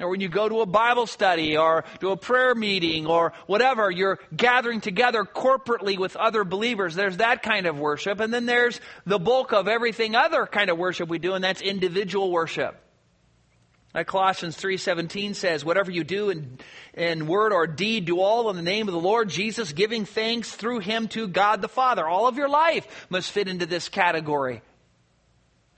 or when you go to a Bible study or to a prayer meeting or whatever, you're gathering together corporately with other believers. There's that kind of worship. And then there's the bulk of everything other kind of worship we do, and that's individual worship. Like Colossians 3:17 says, whatever you do in, in word or deed, do all in the name of the Lord Jesus, giving thanks through him to God the Father. All of your life must fit into this category.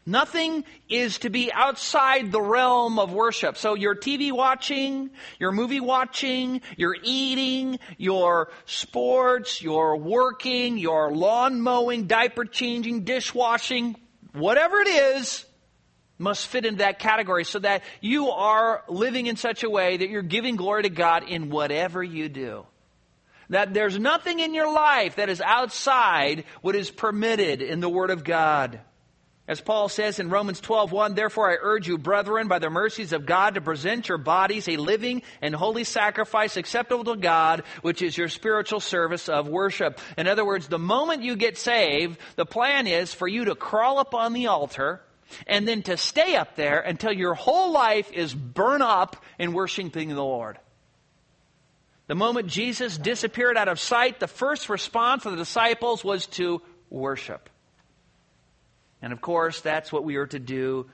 Nothing is to be outside the realm of worship. So your TV watching, your movie watching, your eating, your sports, your working, your lawn mowing, diaper changing, dishwashing, whatever it is, must fit into that category so that you are living in such a way that you're giving glory to God in whatever you do. That there's nothing in your life that is outside what is permitted in the Word of God. As Paul says in Romans 12:1, therefore I urge you, brethren, by the mercies of God, to present your bodies a living and holy sacrifice acceptable to God, which is your spiritual service of worship. In other words, the moment you get saved, the plan is for you to crawl up on the altar and then to stay up there until your whole life is burned up in worshiping the Lord. The moment Jesus disappeared out of sight, the first response of the disciples was to worship. And of course, that's what we are to do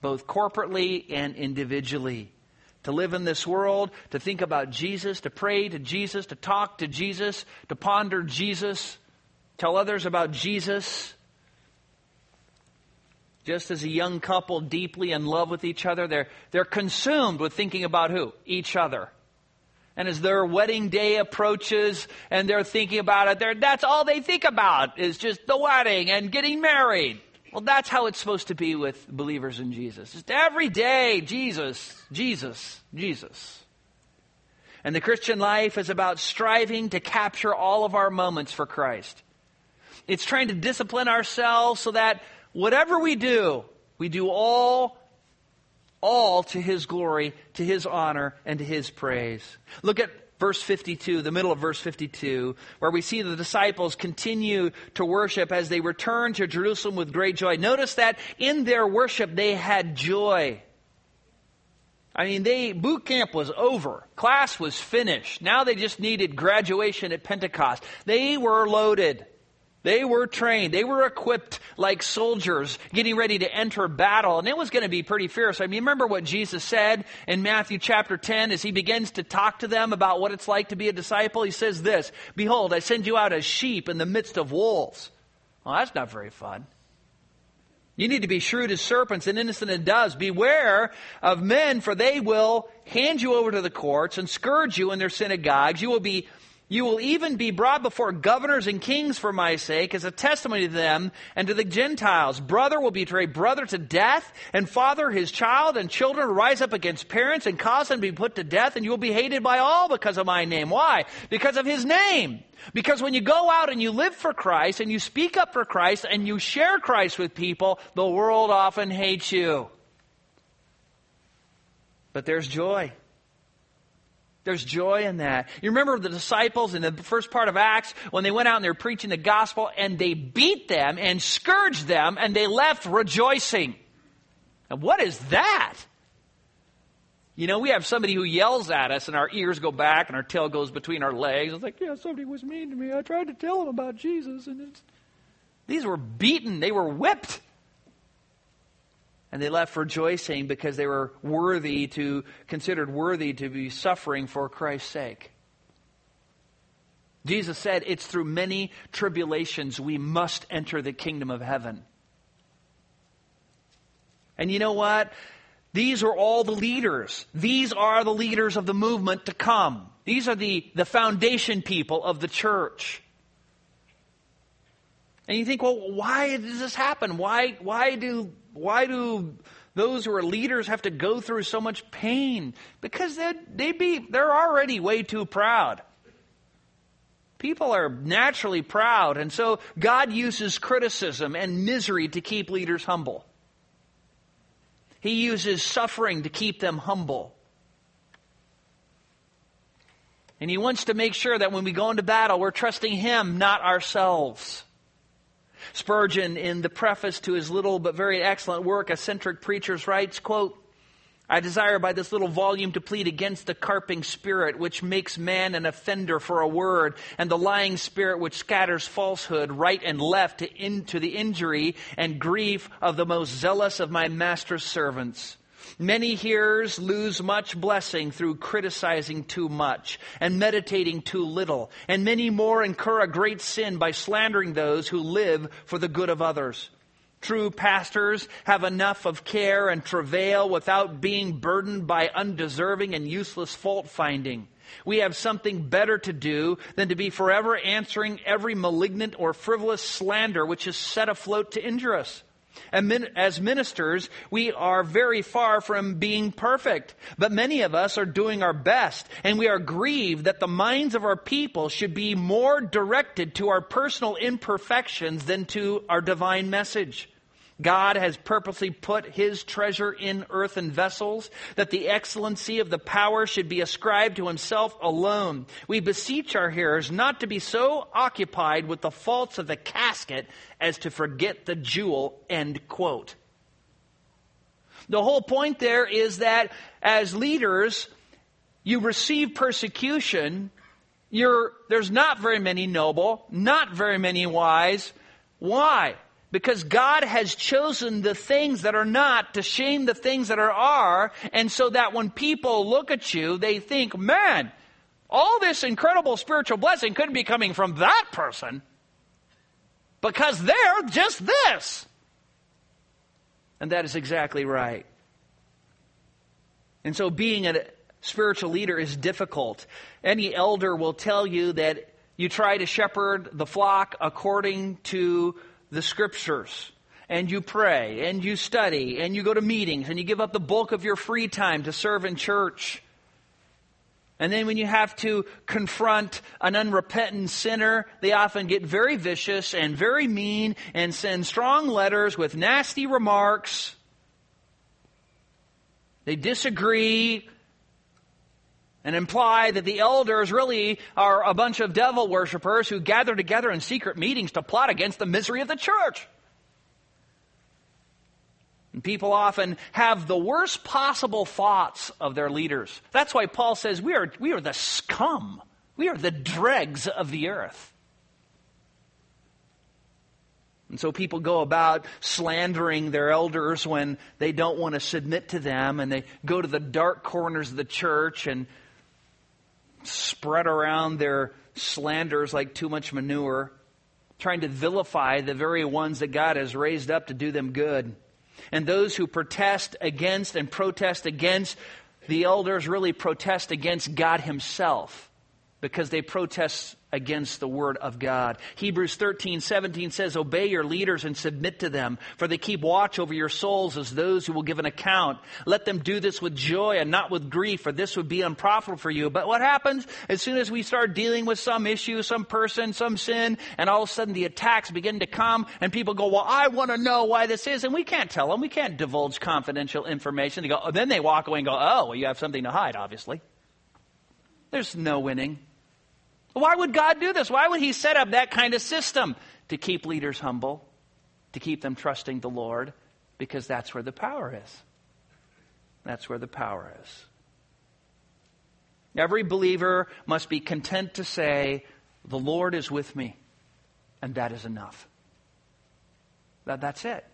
both corporately and individually. To live in this world, to think about Jesus, to pray to Jesus, to talk to Jesus, to ponder Jesus, tell others about Jesus. Just as a young couple deeply in love with each other, they're, they're consumed with thinking about who? Each other. And as their wedding day approaches and they're thinking about it, that's all they think about is just the wedding and getting married. Well, that's how it's supposed to be with believers in Jesus. Just every day, Jesus, Jesus, Jesus. And the Christian life is about striving to capture all of our moments for Christ. It's trying to discipline ourselves so that whatever we do, we do all all to his glory, to his honor, and to his praise. Look at verse 52, the middle of verse 52, where we see the disciples continue to worship as they return to Jerusalem with great joy. Notice that in their worship they had joy. I mean, they boot camp was over. Class was finished. Now they just needed graduation at Pentecost. They were loaded. They were trained. They were equipped like soldiers getting ready to enter battle. And it was going to be pretty fierce. I mean, remember what Jesus said in Matthew chapter 10 as he begins to talk to them about what it's like to be a disciple? He says this, Behold, I send you out as sheep in the midst of wolves. Well, that's not very fun. You need to be shrewd as serpents and innocent as doves. Beware of men, for they will hand you over to the courts and scourge you in their synagogues. You will be you will even be brought before governors and kings for my sake as a testimony to them and to the Gentiles. Brother will betray brother to death, and father his child, and children rise up against parents and cause them to be put to death, and you will be hated by all because of my name. Why? Because of his name. Because when you go out and you live for Christ and you speak up for Christ and you share Christ with people, the world often hates you. But there's joy. There's joy in that. You remember the disciples in the first part of Acts when they went out and they were preaching the gospel and they beat them and scourged them and they left rejoicing. And what is that? You know, we have somebody who yells at us and our ears go back and our tail goes between our legs. It's like, yeah, somebody was mean to me. I tried to tell them about Jesus and it's... these were beaten. They were whipped. And they left rejoicing because they were worthy to, considered worthy to be suffering for Christ's sake. Jesus said, It's through many tribulations we must enter the kingdom of heaven. And you know what? These are all the leaders. These are the leaders of the movement to come. These are the, the foundation people of the church. And you think, well, why does this happen? Why, why do why do those who are leaders have to go through so much pain? Because they they be they're already way too proud. People are naturally proud, and so God uses criticism and misery to keep leaders humble. He uses suffering to keep them humble. And He wants to make sure that when we go into battle, we're trusting Him, not ourselves. Spurgeon, in the preface to his little but very excellent work, Eccentric Preachers, writes, quote, I desire by this little volume to plead against the carping spirit which makes man an offender for a word, and the lying spirit which scatters falsehood right and left to, in, to the injury and grief of the most zealous of my master's servants. Many hearers lose much blessing through criticizing too much and meditating too little, and many more incur a great sin by slandering those who live for the good of others. True pastors have enough of care and travail without being burdened by undeserving and useless fault finding. We have something better to do than to be forever answering every malignant or frivolous slander which is set afloat to injure us. And as ministers, we are very far from being perfect, but many of us are doing our best, and we are grieved that the minds of our people should be more directed to our personal imperfections than to our divine message. God has purposely put his treasure in earthen vessels, that the excellency of the power should be ascribed to himself alone. We beseech our hearers not to be so occupied with the faults of the casket as to forget the jewel. End quote. The whole point there is that as leaders, you receive persecution. You're, there's not very many noble, not very many wise. Why? Because God has chosen the things that are not to shame the things that are are, and so that when people look at you, they think, man, all this incredible spiritual blessing couldn't be coming from that person because they're just this. And that is exactly right. And so being a spiritual leader is difficult. Any elder will tell you that you try to shepherd the flock according to the scriptures and you pray and you study and you go to meetings and you give up the bulk of your free time to serve in church. And then when you have to confront an unrepentant sinner, they often get very vicious and very mean and send strong letters with nasty remarks. They disagree and imply that the elders really are a bunch of devil worshippers who gather together in secret meetings to plot against the misery of the church. And people often have the worst possible thoughts of their leaders. That's why Paul says we are, we are the scum. We are the dregs of the earth. And so people go about slandering their elders when they don't want to submit to them, and they go to the dark corners of the church and spread around their slanders like too much manure, trying to vilify the very ones that God has raised up to do them good. And those who protest against and protest against the elders really protest against God Himself because they protest against the word of God. Hebrews 13, 17 says, Obey your leaders and submit to them, for they keep watch over your souls as those who will give an account. Let them do this with joy and not with grief, for this would be unprofitable for you. But what happens as soon as we start dealing with some issue, some person, some sin, and all of a sudden the attacks begin to come, and people go, Well, I want to know why this is, and we can't tell them. We can't divulge confidential information. They go, then they walk away and go, Oh, well, you have something to hide, obviously. There's no winning. Why would God do this? Why would He set up that kind of system? To keep leaders humble, to keep them trusting the Lord, because that's where the power is. That's where the power is. Every believer must be content to say, The Lord is with me, and that is enough. That, that's it.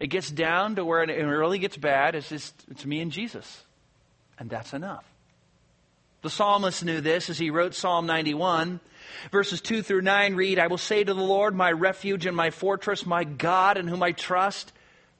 It gets down to where it really gets bad. It's just, it's me and Jesus, and that's enough. The psalmist knew this as he wrote Psalm 91. Verses 2 through 9 read, I will say to the Lord, my refuge and my fortress, my God in whom I trust.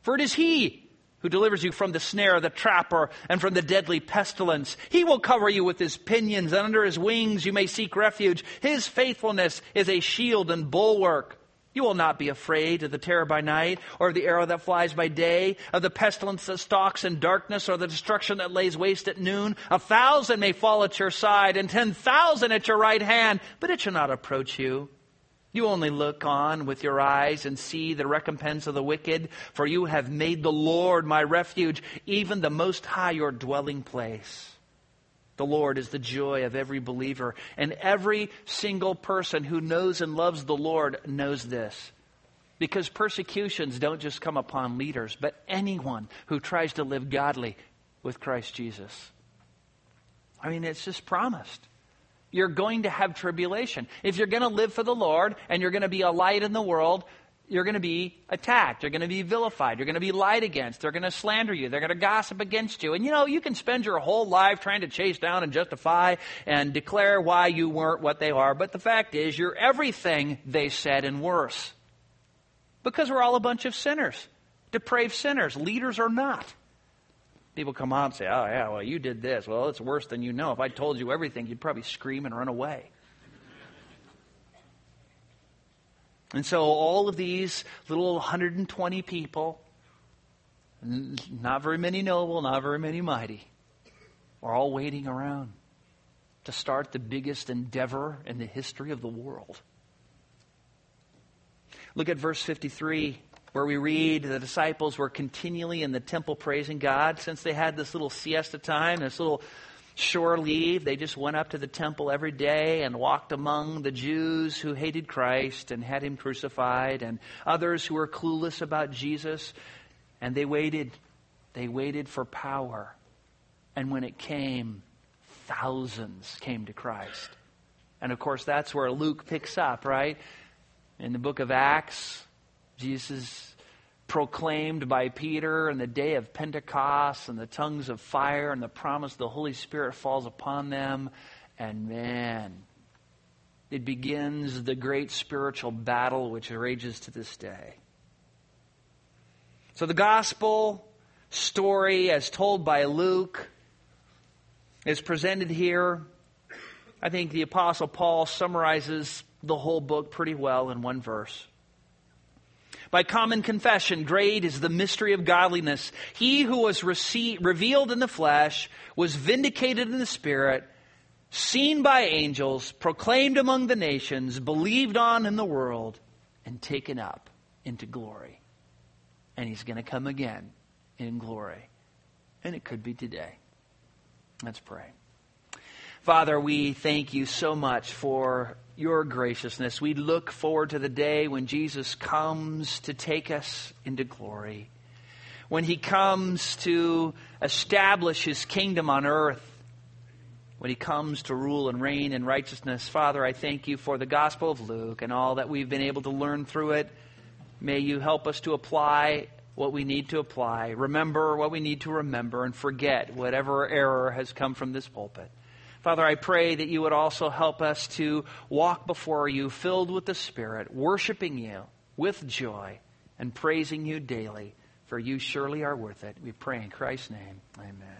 For it is He who delivers you from the snare of the trapper and from the deadly pestilence. He will cover you with His pinions, and under His wings you may seek refuge. His faithfulness is a shield and bulwark. You will not be afraid of the terror by night, or of the arrow that flies by day, of the pestilence that stalks in darkness, or the destruction that lays waste at noon. A thousand may fall at your side, and ten thousand at your right hand, but it shall not approach you. You only look on with your eyes and see the recompense of the wicked, for you have made the Lord my refuge, even the Most High your dwelling place. The Lord is the joy of every believer. And every single person who knows and loves the Lord knows this. Because persecutions don't just come upon leaders, but anyone who tries to live godly with Christ Jesus. I mean, it's just promised. You're going to have tribulation. If you're going to live for the Lord and you're going to be a light in the world, you're going to be attacked. You're going to be vilified. You're going to be lied against. They're going to slander you. They're going to gossip against you. And you know, you can spend your whole life trying to chase down and justify and declare why you weren't what they are. But the fact is, you're everything they said and worse. Because we're all a bunch of sinners, depraved sinners, leaders or not. People come out and say, oh, yeah, well, you did this. Well, it's worse than you know. If I told you everything, you'd probably scream and run away. And so all of these little 120 people, not very many noble, not very many mighty, are all waiting around to start the biggest endeavor in the history of the world. Look at verse 53 where we read the disciples were continually in the temple praising God since they had this little siesta time, this little shore leave. They just went up to the temple every day and walked among the Jews who hated Christ and had him crucified and others who were clueless about Jesus. And they waited. They waited for power. And when it came, thousands came to Christ. And of course, that's where Luke picks up, right? In the book of Acts, Jesus proclaimed by Peter and the day of Pentecost and the tongues of fire and the promise the Holy Spirit falls upon them. And man, it begins the great spiritual battle which rages to this day. So the gospel story, as told by Luke, is presented here. I think the Apostle Paul summarizes the whole book pretty well in one verse. By common confession, great is the mystery of godliness. He who was received, revealed in the flesh was vindicated in the spirit, seen by angels, proclaimed among the nations, believed on in the world, and taken up into glory. And he's going to come again in glory. And it could be today. Let's pray. Father, we thank you so much for your graciousness. We look forward to the day when Jesus comes to take us into glory. when he comes to establish his kingdom on earth, when he comes to rule and reign in righteousness. Father, I thank you for the Gospel of Luke and all that we've been able to learn through it. May you help us to apply what we need to apply, remember what we need to remember, and forget whatever error has come from this pulpit. Father, I pray that you would also help us to walk before you filled with the Spirit, worshiping you with joy and praising you daily, for you surely are worth it. We pray in Christ's name. Amen.